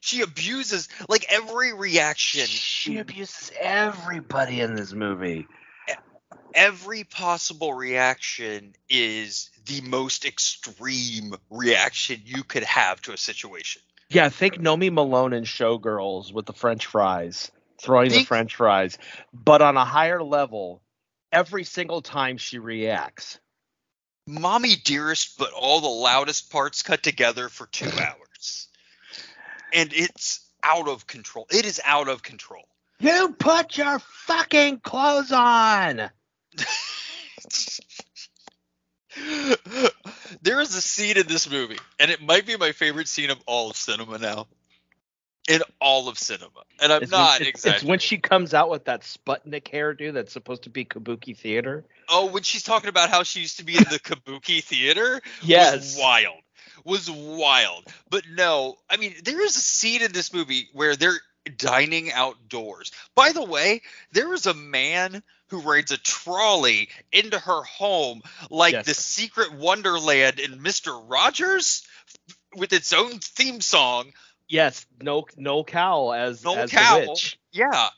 she abuses like every reaction
she abuses everybody in this movie.
every possible reaction is the most extreme reaction you could have to a situation.
Yeah, think Nomi Malone in Showgirls with the French fries, throwing the French fries, but on a higher level, every single time she reacts.
Mommy dearest, but all the loudest parts cut together for two hours. And it's out of control. It is out of control.
You put your fucking clothes on.
there is a scene in this movie, and it might be my favorite scene of all of cinema now. In all of cinema. And I'm
It's
not
it's,
exaggerating.
it's when she comes out with that Sputnik hairdo that's supposed to be Kabuki theater.
Oh, when she's talking about how she used to be in the Kabuki theater,
Yes.
was wild. Was wild. But no, I mean, there is a scene in this movie where they're dining outdoors. By the way, there is a man who rides a trolley into her home like
Yes.
the secret wonderland in Mr. Rogers with its own theme song.
Yes, no, Noel Coward as
No
as
cowl.
the witch,
Yeah.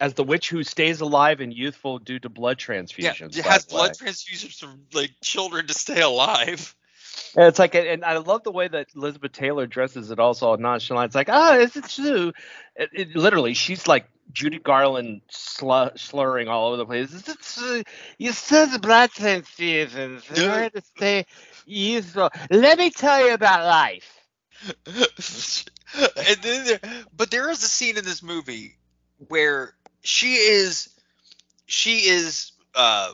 as the witch who stays alive and youthful due to blood
Yeah.
transfusions.
It has
way.
blood transfusions from like children to stay alive.
And it's like, and I love the way that Elizabeth Taylor dresses it also nonchalant. It's like, oh, is it true? It, it, literally, she's like Judy Garland slu- slurring all over the place. Is it true? You said the blood transfusions.
Dude.
to stay useful. Let me tell you about life.
and then there, but there is a scene in this movie where she is she is uh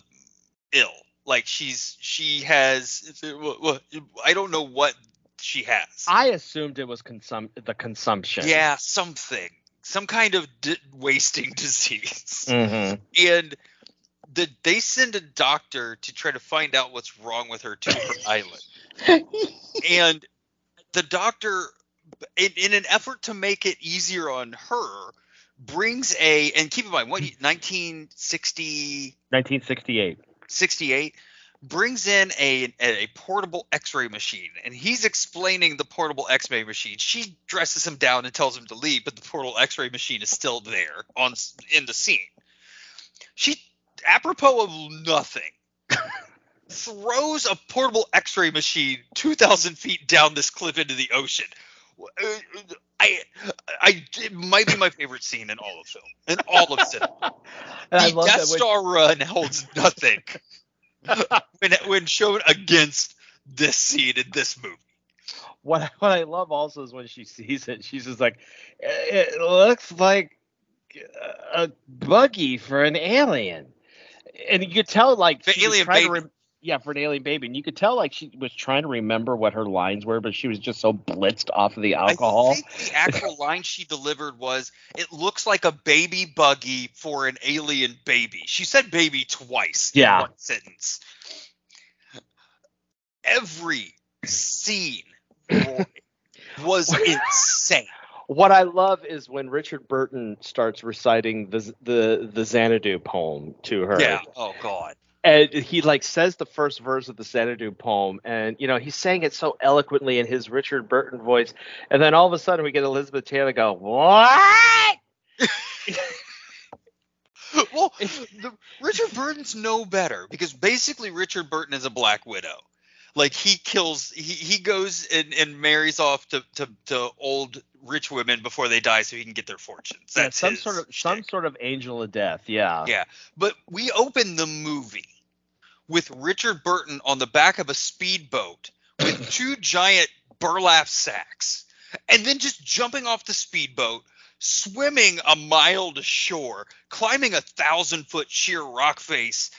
ill. Like she's she has i don't know what she has.
I assumed it was consum the consumption.
yeah something. Some kind of di- wasting disease.
Mm-hmm.
and the, they send a doctor to try to find out what's wrong with her to her island. And the doctor in, in an effort to make it easier on her brings a and keep in mind what hmm. 1960
1968.
68 brings in a, a portable x-ray machine and he's explaining the portable x-ray machine. She dresses him down and tells him to leave but the portable x-ray machine is still there on in the scene. She apropos of nothing throws a portable x-ray machine 2000 feet down this cliff into the ocean. Uh, I, I, it might be my favorite scene in all of film, in all of cinema.
And I
the
love
Death Star run holds nothing when when shown against this scene in this movie.
what what I love also is when she sees it, she's just like, it looks like a buggy for an alien, and you could tell like
The alien
trying yeah, for an alien baby, and you could tell like she was trying to remember what her lines were, but she was just so blitzed off of the alcohol.
I think the actual line she delivered was, "It looks like a baby buggy for an alien baby." She said "baby" twice
Yeah.
in one sentence. Every scene Roy, was insane.
What I love is when Richard Burton starts reciting the the the Xanadu poem to her.
Yeah. Oh God.
And he like says the first verse of the Xanadu poem, and you know he's saying it so eloquently in his Richard Burton voice, and then all of a sudden we get Elizabeth Taylor go, "What?"
well, the, Richard Burton's no better because basically Richard Burton is a Black Widow. Like he kills, he, he goes and, and marries off to, to, to old rich women before they die so he can get their fortunes.
Yeah,
That's
some
his
sort of some sort of angel of death. Yeah.
Yeah, but we open the movie with Richard Burton on the back of a speedboat with two giant burlap sacks, and then just jumping off the speedboat, swimming a mile to shore, climbing a thousand foot sheer rock face,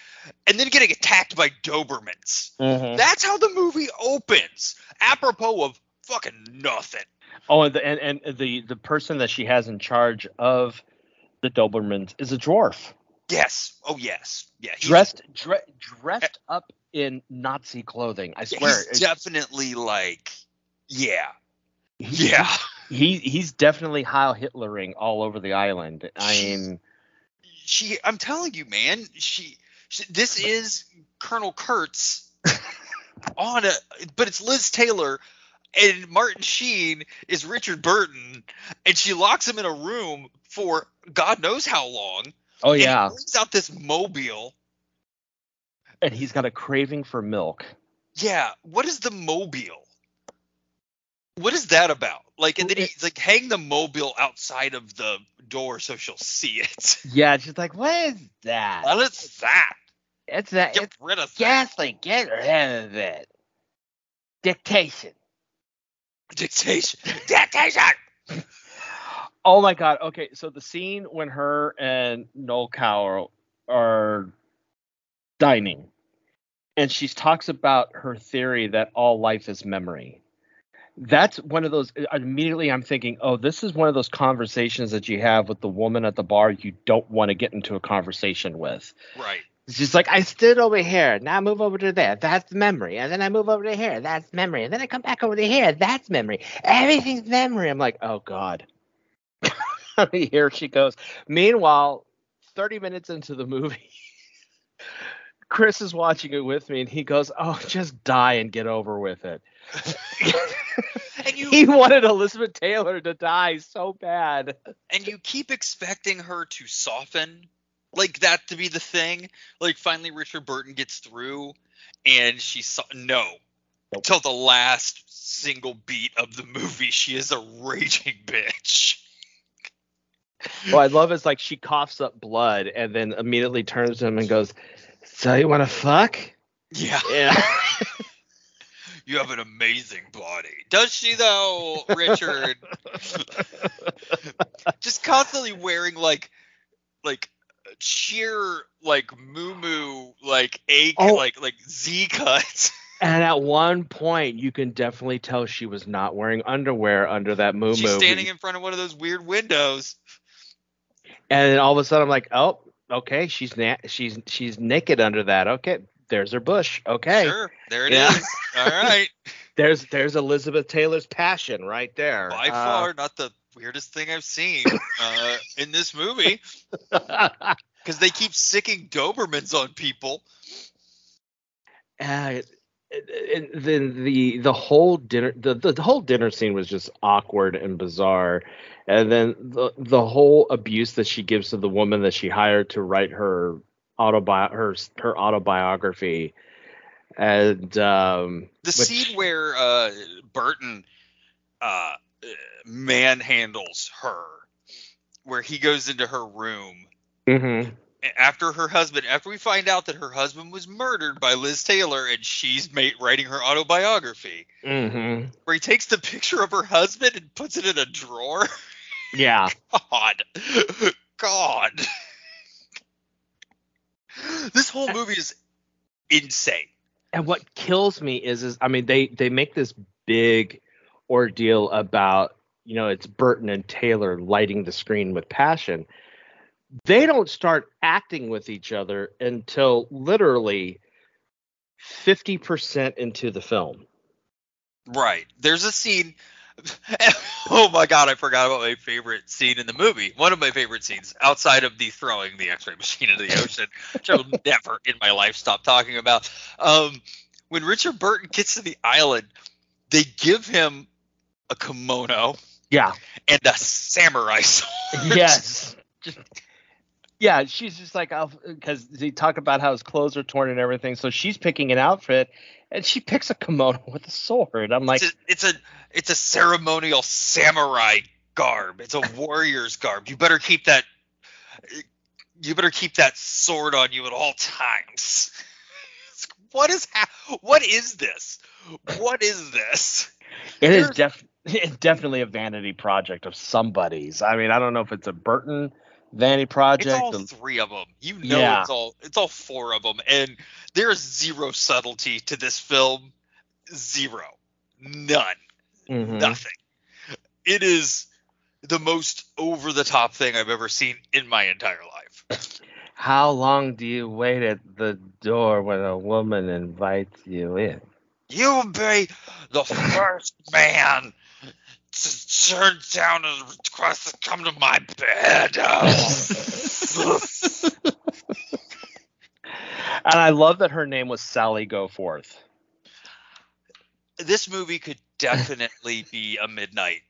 and then getting attacked by Dobermans.
Mhm.
That's how the movie opens. Apropos of fucking nothing.
Oh, and the, and, and the the person that she has in charge of the Dobermans is a dwarf,
Yes. Oh yes. Yeah.
dressed dre- dressed up in Nazi clothing. I swear.
He's definitely like. Yeah. Yeah.
he he's definitely Heil Hitlering all over the island. I mean,
she i'm telling you man she this is colonel kurtz on a but it's liz taylor and martin sheen is richard burton and she locks him in a room for god knows how long.
Oh
and
yeah,
brings out this mobile.
And he's got a craving for milk.
yeah what is the mobile? What is that about? Like and then he's like hang the mobile outside of the door so she'll see it.
Yeah, she's like, what is that?
what is that
It's that.
get
It's
rid of that.
Get rid of it. Dictation.
dictation dictation
Oh my god. Okay, so the scene when her and Noel Coward are dining, and she talks about her theory that all life is memory. That's one of those. Immediately, I'm thinking, oh, this is one of those conversations that you have with the woman at the bar you don't want to get into a conversation with.
right
She's like, I stood over here. Now I move over to there. That's memory. And then I move over to here. That's memory. And then I come back over to here. That's memory. Everything's memory. I'm like, oh God. here she goes. Meanwhile, 30 minutes into the movie, Chris is watching it with me and he goes, Oh, just die and get over with it.
and you
he wanted Elizabeth Taylor to die so bad.
and you keep expecting her to soften like that to be the thing like finally richard burton gets through and she saw no
Nope.
till the last single beat of the movie she is a raging bitch
What I love is like she coughs up blood and then immediately turns to him and goes, So you want to fuck?
yeah
Yeah.
You have an amazing body. Does she though, Richard? Just constantly wearing like like sheer like moo moo like A
Oh.
like like Z cuts.
And at one point, you can definitely tell she was not wearing underwear under that moo
She's standing in front of one of those weird windows.
And then all of a sudden, I'm like, oh, okay, she's na- she's she's naked under that. Okay, there's her bush. Okay,
Sure, there it is.
Yeah.
All right.
there's there's Elizabeth Taylor's passion right there.
By
Uh,
far not the weirdest thing I've seen uh, in this movie. Because they keep sicking Dobermans on people.
uh, and then the the whole dinner the, the, whole dinner scene was just awkward and bizarre. And then the the whole abuse that she gives to the woman that she hired to write her autobi her her autobiography. And um
The
which-
scene where uh, Burton uh, manhandles her, where he goes into her room
Mhm.
after her husband, after we find out that her husband was murdered by Liz Taylor and she's made, writing her autobiography,
Mhm.
where he takes the picture of her husband and puts it in a drawer.
yeah
God. God. This whole movie is insane.
and what kills me is is I mean they they make this big ordeal about you know it's Burton and Taylor lighting the screen with passion. They don't start acting with each other until literally 50% into the film.
Right. There's a scene. oh my god, I forgot about my favorite scene in the movie. One of my favorite scenes, outside of the throwing the X-ray machine into the ocean, which I will never in my life stop talking about. Um, when Richard Burton gets to the island, they give him a kimono
Yeah.
and a samurai sword.
Yes. Just- yeah, she's just like, because they talk about how his clothes are torn and everything. So she's picking an outfit, and she picks a kimono with a sword. I'm like,
it's, a, it's a it's a ceremonial samurai garb. It's a warrior's garb. You better keep that. You better keep that sword on you at all times. What is ha- what is this? What is this?
It is
There's-
def it's definitely a vanity project of somebody's. I mean, I don't know if it's a Burton vanity project.
It's
all
three of them. You know,
Yeah.
it's all it's all four of them, and there is zero subtlety to this film. Zero, none.
mhm.
nothing. It is the most over the top thing I've ever seen in my entire life.
How long do you wait at the door when a woman invites you in?
You'll be the first man to turn down a request to come to my bed.
And I love that her name was Sally Goforth.
this movie could definitely be a midnight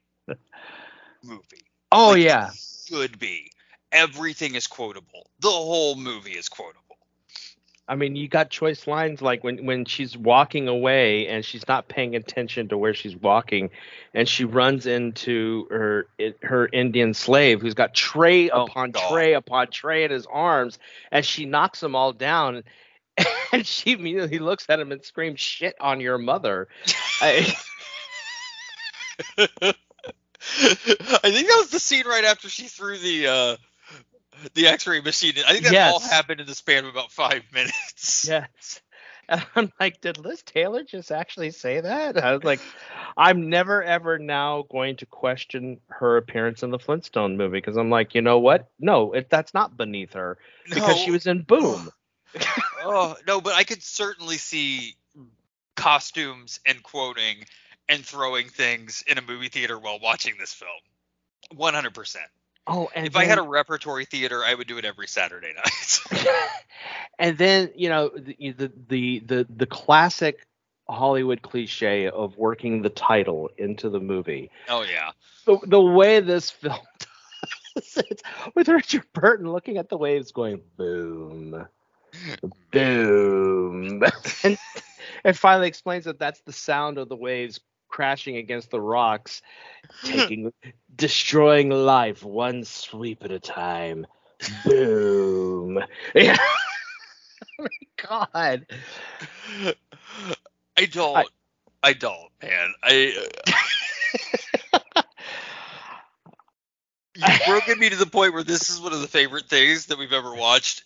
movie.
Oh
Like,
yeah.
Should be. Everything is quotable. The whole movie is quotable.
I mean, you got choice lines like when when she's walking away and she's not paying attention to where she's walking, and she runs into her her Indian slave who's got tray
Oh,
upon
God.
tray upon tray in his arms, and she knocks them all down, and she immediately looks at him and screams, "Shit on your mother!" I,
I think that was the scene right after she threw the uh the X-ray machine. I think that all happened in the span of about five minutes.
yes. And I'm like, did Liz Taylor just actually say that? I was like, I'm never ever now going to question her appearance in the Flintstone movie because I'm like, you know what? No, it, that's not beneath her because she was in Boom.
oh no, but I could certainly see costumes and quoting and throwing things in a movie theater while watching this film. One hundred percent.
Oh, and
If I had a repertory theater, I would do it every Saturday night.
and then you know the, the the the the classic Hollywood cliche of working the title into the movie.
oh yeah.
the, the way this film does it, with Richard Burton looking at the waves going boom, boom, and it finally explains that that's the sound of the waves crashing against the rocks, taking, destroying life one sweep at a time. Boom. Yeah. oh my God.
I don't.
I-
I don't, man. I. Uh, You've broken me to the point where this is one of the favorite things that we've ever watched.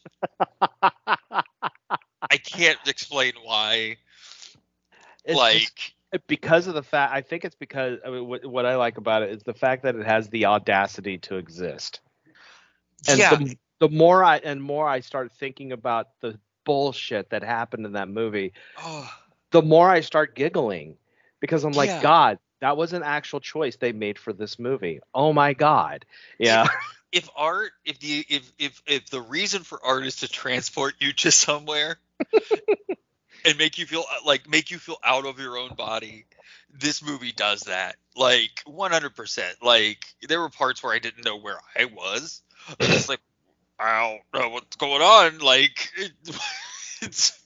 I can't explain why.
It's
like,
just because of the fact, I think it's because I mean, what, what I like about it is the fact that it has the audacity to exist. And
yeah,
the, the more I and more I start thinking about the bullshit that happened in that movie,
oh,
the more I start giggling because I'm like,
Yeah.
God, that was an actual choice they made for this movie. Oh my God. Yeah.
if art, if the if if if the reason for art is to transport you to somewhere and make you feel like make you feel out of your own body, this movie does that. Like 100%. Like there were parts where I didn't know where I was. I was like, I don't know what's going on. Like it, it's.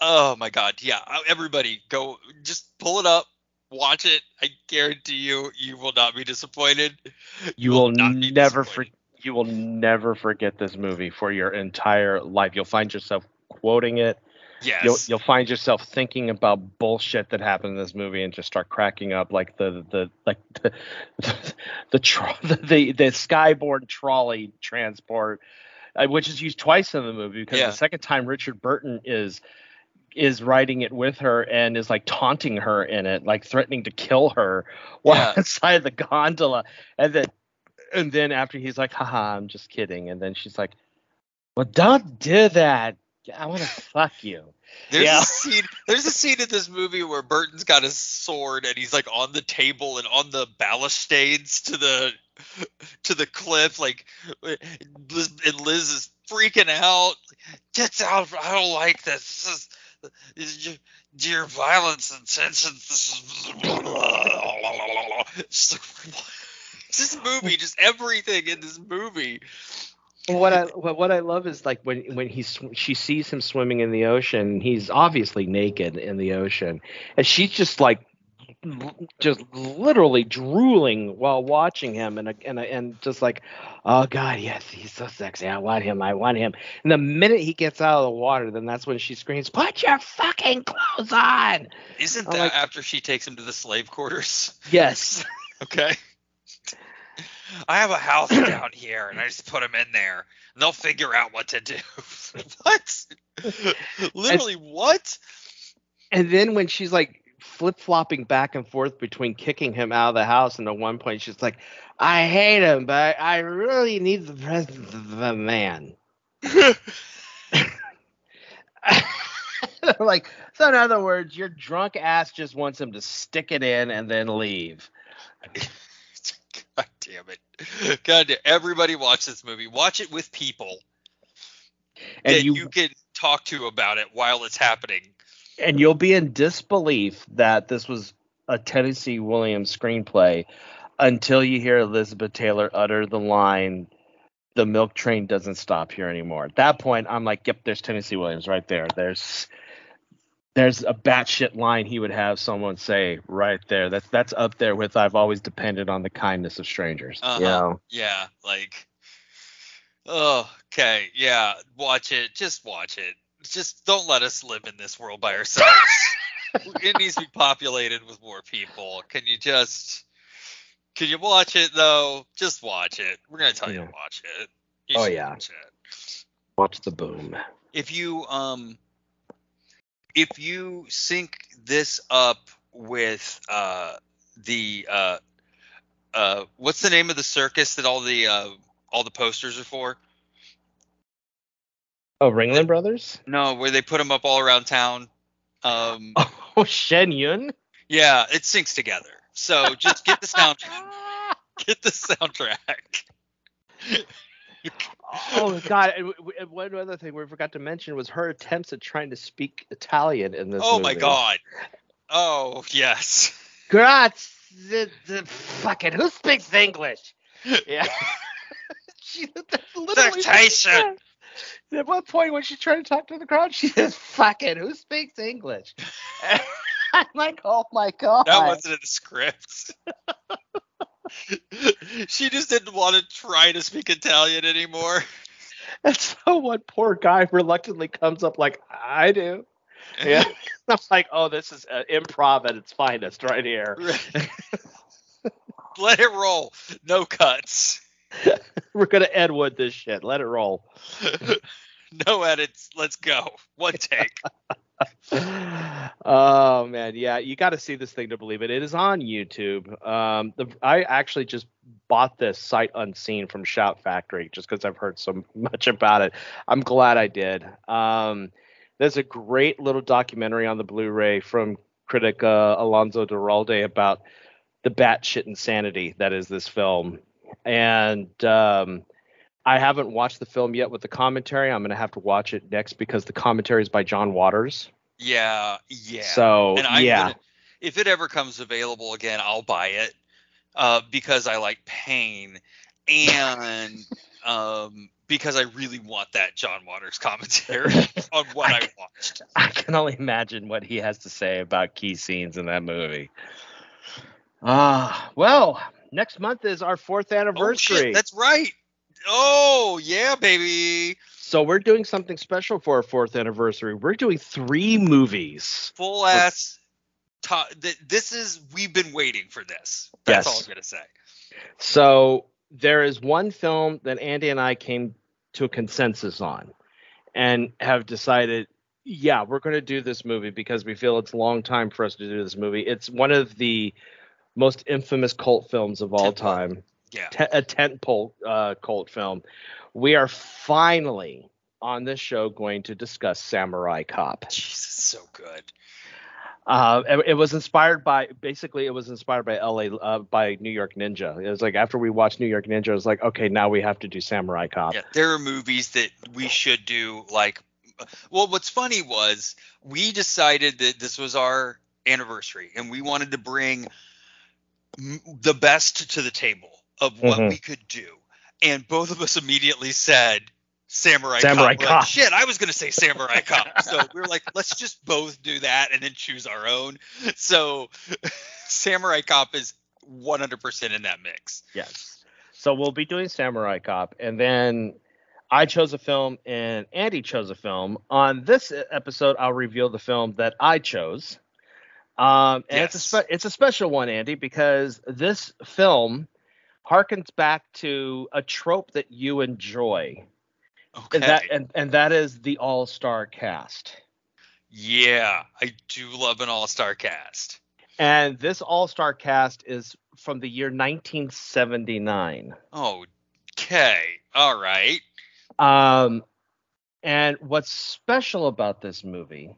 Oh my god, yeah. uh, Everybody, go just pull it up, watch it. I guarantee you, you will not be disappointed.
you will
not
never for,
disappointed.
you will never forget this movie for your entire life. You'll find yourself quoting it.
Yes.
You'll you'll find yourself thinking about bullshit that happened in this movie and just start cracking up like the the like the the the, tro- the, the skyborne trolley transport, uh, which is used twice in the movie because
Yeah.
the second time Richard Burton is is riding it with her and is like taunting her in it, like threatening to kill her while
Yeah.
inside the gondola, and then and then after he's like, haha, I'm just kidding, and then she's like, well, don't do that. I want to fuck you.
There's
Yeah.
a scene. There's a scene in this movie where Burton's got his sword and he's like on the table and on the balustrades to the to the cliff. Like, and Liz is freaking out. Get out! I don't like this. This is, this is your, your violence and tensions. This is. Just like, what? This movie, just everything in this movie.
What I what, I love is like when when he's sw- she sees him swimming in the ocean. He's obviously naked in the ocean, and she's just like just literally drooling while watching him, and and and just like, oh god, yes, he's so sexy. I want him. I want him. And the minute he gets out of the water, then that's when she screams, "Put your fucking clothes on!"
Isn't
I'm
that
like-
after she takes him to the slave quarters?
Yes.
Okay. I have a house down here, and I just put them in there, and they'll figure out what to do. what? Literally, what?
And then when she's like flip flopping back and forth between kicking him out of the house, and at one point she's like, I hate him, but I really need the presence of a man. like, so in other words, your drunk ass just wants him to stick it in and then leave.
Damn it! God, damn. everybody watch this movie. Watch it with people
And
that
you,
you, can talk to about it while it's happening.
and you'll be in disbelief that this was a Tennessee Williams screenplay until you hear Elizabeth Taylor utter the line, "The milk train doesn't stop here anymore." At that point, I'm like, "Yep, there's Tennessee Williams right there. There's there's a batshit line he would have someone say right there. That's that's up there with I've always depended on the kindness of strangers.
Uh-huh.
You know?
Yeah, like, oh, okay, yeah, watch it. Just watch it. Just don't let us live in this world by ourselves. it needs to be populated with more people. Can you just? Can you watch it though? Just watch it. We're gonna tell you to watch it. You
Oh, yeah.
Watch it.
Watch the boom.
if you um if you sync this up with uh the uh uh what's the name of the circus that all the uh all the posters are for
Oh, Ringling Brothers.
no where they put them up all around town um
Oh, Shen Yun.
yeah it syncs together so just get the soundtrack get the soundtrack
oh God! and w- w- and one other thing we forgot to mention was her attempts at trying to speak Italian in this.
oh my god oh yes
Grazie, the fucking who speaks English? Yeah. she that's literally
Dictation.
At one point when she's trying to talk to the crowd, she says, "Fucking who speaks English?" I'm like, oh my god.
That wasn't in the script. she just didn't want to try to speak Italian anymore.
And so one poor guy reluctantly comes up like, I do. Yeah. I'm like, oh, this is uh, improv at its finest right here.
Let it roll. No cuts.
We're gonna Ed Wood this shit. Let it roll.
no edits. Let's go. One take.
oh man, yeah, you got to see this thing to believe it. It is on YouTube. Um, the I actually just bought this sight unseen from Shout Factory just because I've heard so much about it. I'm glad I did. Um, there's a great little documentary on the Blu-ray from critic uh, Alonso Duralde about the batshit insanity that is this film, and um, I haven't watched the film yet with the commentary. I'm gonna have to watch it next because the commentary is by John Waters.
Yeah, yeah.
So yeah,
gonna, if it ever comes available again, I'll buy it uh, because I like pain and um, because I really want that John Waters commentary on what I,
I
watched.
I can only imagine what he has to say about key scenes in that movie. Ah, well, next month is our fourth anniversary.
Oh, shit, that's right. Oh yeah, baby.
so we're doing something special for our fourth anniversary. We're doing three movies.
Full ass. To- this is we've been waiting for this. That's all I'm gonna say.
So there is one film that Andy and I came to a consensus on and have decided, yeah, we're going to do this movie because we feel it's a long time for us to do this movie. It's one of the most infamous cult films of all time,
Yeah.
Te- a tentpole uh, cult film. We are finally on this show going to discuss Samurai Cop.
Jesus, so good.
Uh, it, it was inspired by basically it was inspired by LA uh, by New York Ninja. It was like after we watched New York Ninja, it was like okay, now we have to do Samurai Cop.
Yeah, there are movies that we should do like well what's funny was we decided that this was our anniversary and we wanted to bring m- the best to the table of what
Mhm.
we could do. And both of us immediately said Samurai,
Samurai
Cop. Like, Shit, I was gonna say Samurai Cop. So we were like, let's just both do that and then choose our own. So Samurai Cop is 100% in that mix.
Yes. So we'll be doing Samurai Cop, and then I chose a film, and Andy chose a film. On this episode, I'll reveal the film that I chose. Um, and it's a
Yes.
spe- it's a special one, Andy, because this film harkens back to a trope that you enjoy.
Okay.
And that and, and that is the all-star cast.
Yeah, I do love an all-star cast.
And this all-star cast is from the year 1979.
Oh, okay. All right.
Um and what's special about this movie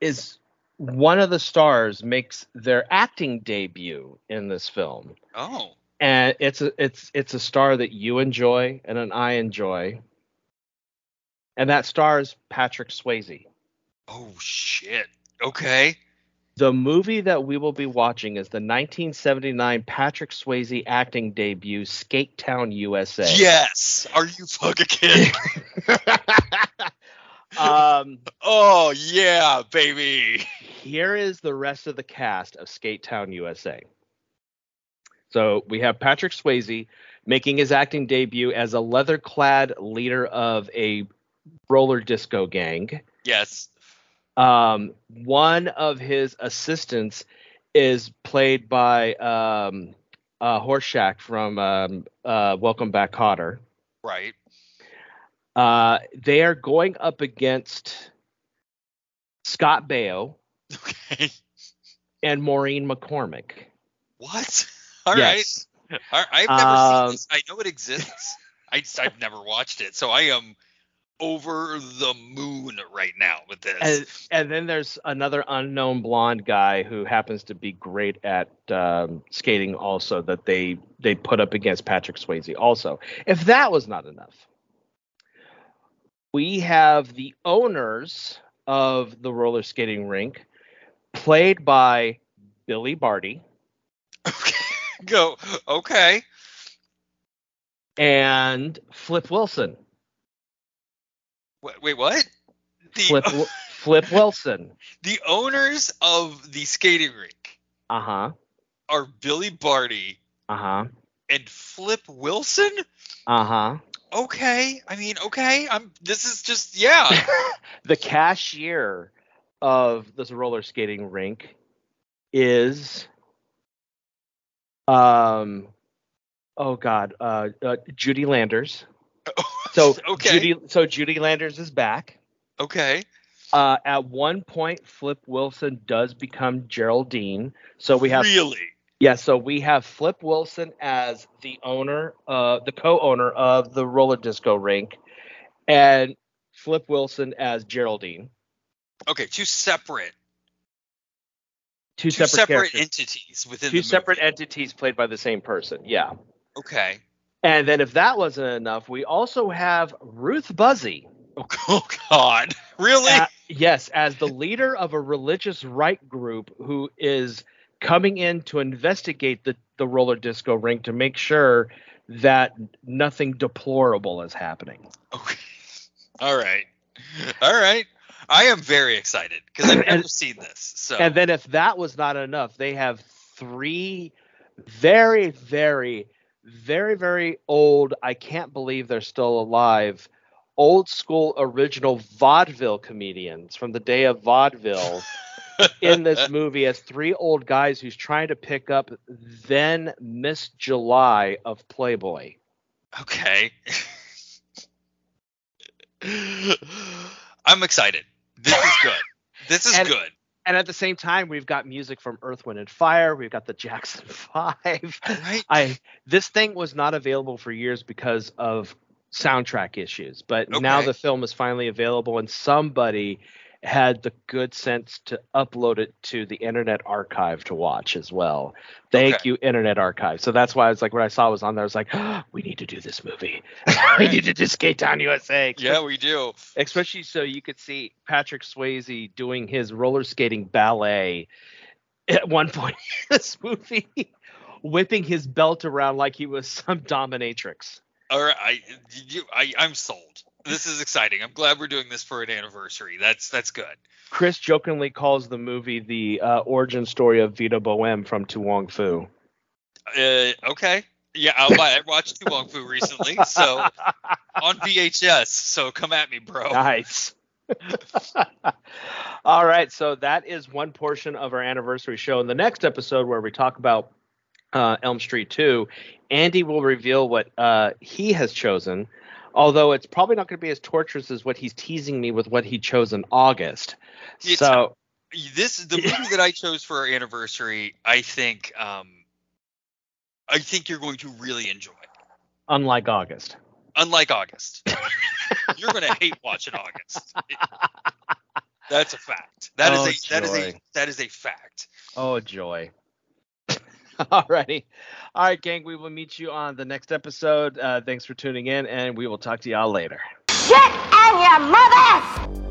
is one of the stars makes their acting debut in this film.
Oh,
And it's a it's it's a star that you enjoy and an I enjoy. And that star is Patrick Swayze.
oh shit. Okay.
The movie that we will be watching is the 1979 Patrick Swayze acting debut, Skate Town, USA.
Yes. Are you fucking kidding?
um,
oh yeah, baby.
here is the rest of the cast of Skate Town, USA. So we have Patrick Swayze making his acting debut as a leather clad leader of a roller disco gang.
Yes.
Um, one of his assistants is played by um, uh, Horshack from um, uh, Welcome Back, Kotter.
Right.
Uh, they are going up against Scott Baio
Okay.
and Maureen McCormick.
What? All right.
yes.
All right. I've never
Um,
seen this. I know it exists. I just, I've never watched it, so I am over the moon right now with this.
And, and then there's another unknown blonde guy who happens to be great at um, skating also that they they put up against Patrick Swayze also. If that was not enough, we have the owners of the roller skating rink played by Billy Barty
okay. Go. Okay.
and Flip Wilson.
Wait, wait what? The
Flip Flip Wilson.
the owners of the skating rink
Uh-huh.
are Billy Barty
Uh-huh.
and Flip Wilson.
Uh-huh.
Okay, I mean, okay, I'm. This is just yeah.
the cashier of this roller skating rink is um oh god uh, uh Judy Landers. So
okay.
Judy so Judy Landers is back.
Okay.
Uh, at one point, Flip Wilson does become Geraldine. So we have
really.
yeah. So we have Flip Wilson as the owner, uh, the co-owner of the roller disco rink, and Flip Wilson as Geraldine.
Okay, two separate
Two,
two
separate,
separate entities within
two
the
separate entities played by the same person. Yeah.
Okay.
And then if that wasn't enough, we also have Ruth Buzzi.
Oh, oh God. Really?
yes, as the leader of a religious right group who is coming in to investigate the, the roller disco rink to make sure that nothing deplorable is happening.
okay. All right. All right. I am very excited because I've never seen this. So
And then if that was not enough, they have three very, very, very, very old, I can't believe they're still alive, old school original vaudeville comedians from the day of vaudeville in this movie as three old guys who's trying to pick up then Miss July of Playboy.
Okay. I'm excited. This is good. This is
And-
good.
And at the same time, we've got music from Earth, Wind, and Fire. We've got the Jackson Five.
Right?
I this thing was not available for years because of soundtrack issues, but now the film is finally available, and somebody had the good sense to upload it to the Internet Archive to watch as well. Thank
Okay.
you, Internet Archive. So that's why I was like, when I saw it was on there, I was like, we need to do this movie. we need to do Skate Town USA.
Yeah, we do.
especially so you could see Patrick Swayze doing his roller skating ballet at one point in this movie, whipping his belt around like he was some dominatrix.
All right, I, you, I, I'm sold. This is exciting. I'm glad we're doing this for an anniversary. That's that's good.
Chris jokingly calls the movie the uh, origin story of Vida Boheme from To Wong Foo.
Uh, okay. Yeah, I, I watched To Wong Foo recently, so on VHS. So come at me, bro.
Nice. All right, so that is one portion of our anniversary show. In the next episode, where we talk about uh, Elm Street 2, Andy will reveal what uh, he has chosen. Although it's probably not going to be as torturous as what he's teasing me with what he chose in August.
It's-
so
This is the movie that I chose for our anniversary. I think, um, I think you're going to really enjoy.
unlike August,
Unlike August, you're going to hate watching August. That's a fact. That is
Oh,
a that is a that is a fact.
oh joy. Alrighty. All right, gang. We will meet you on the next episode. Uh, thanks for tuning in, and we will talk to y'all later.
Shit and your mother!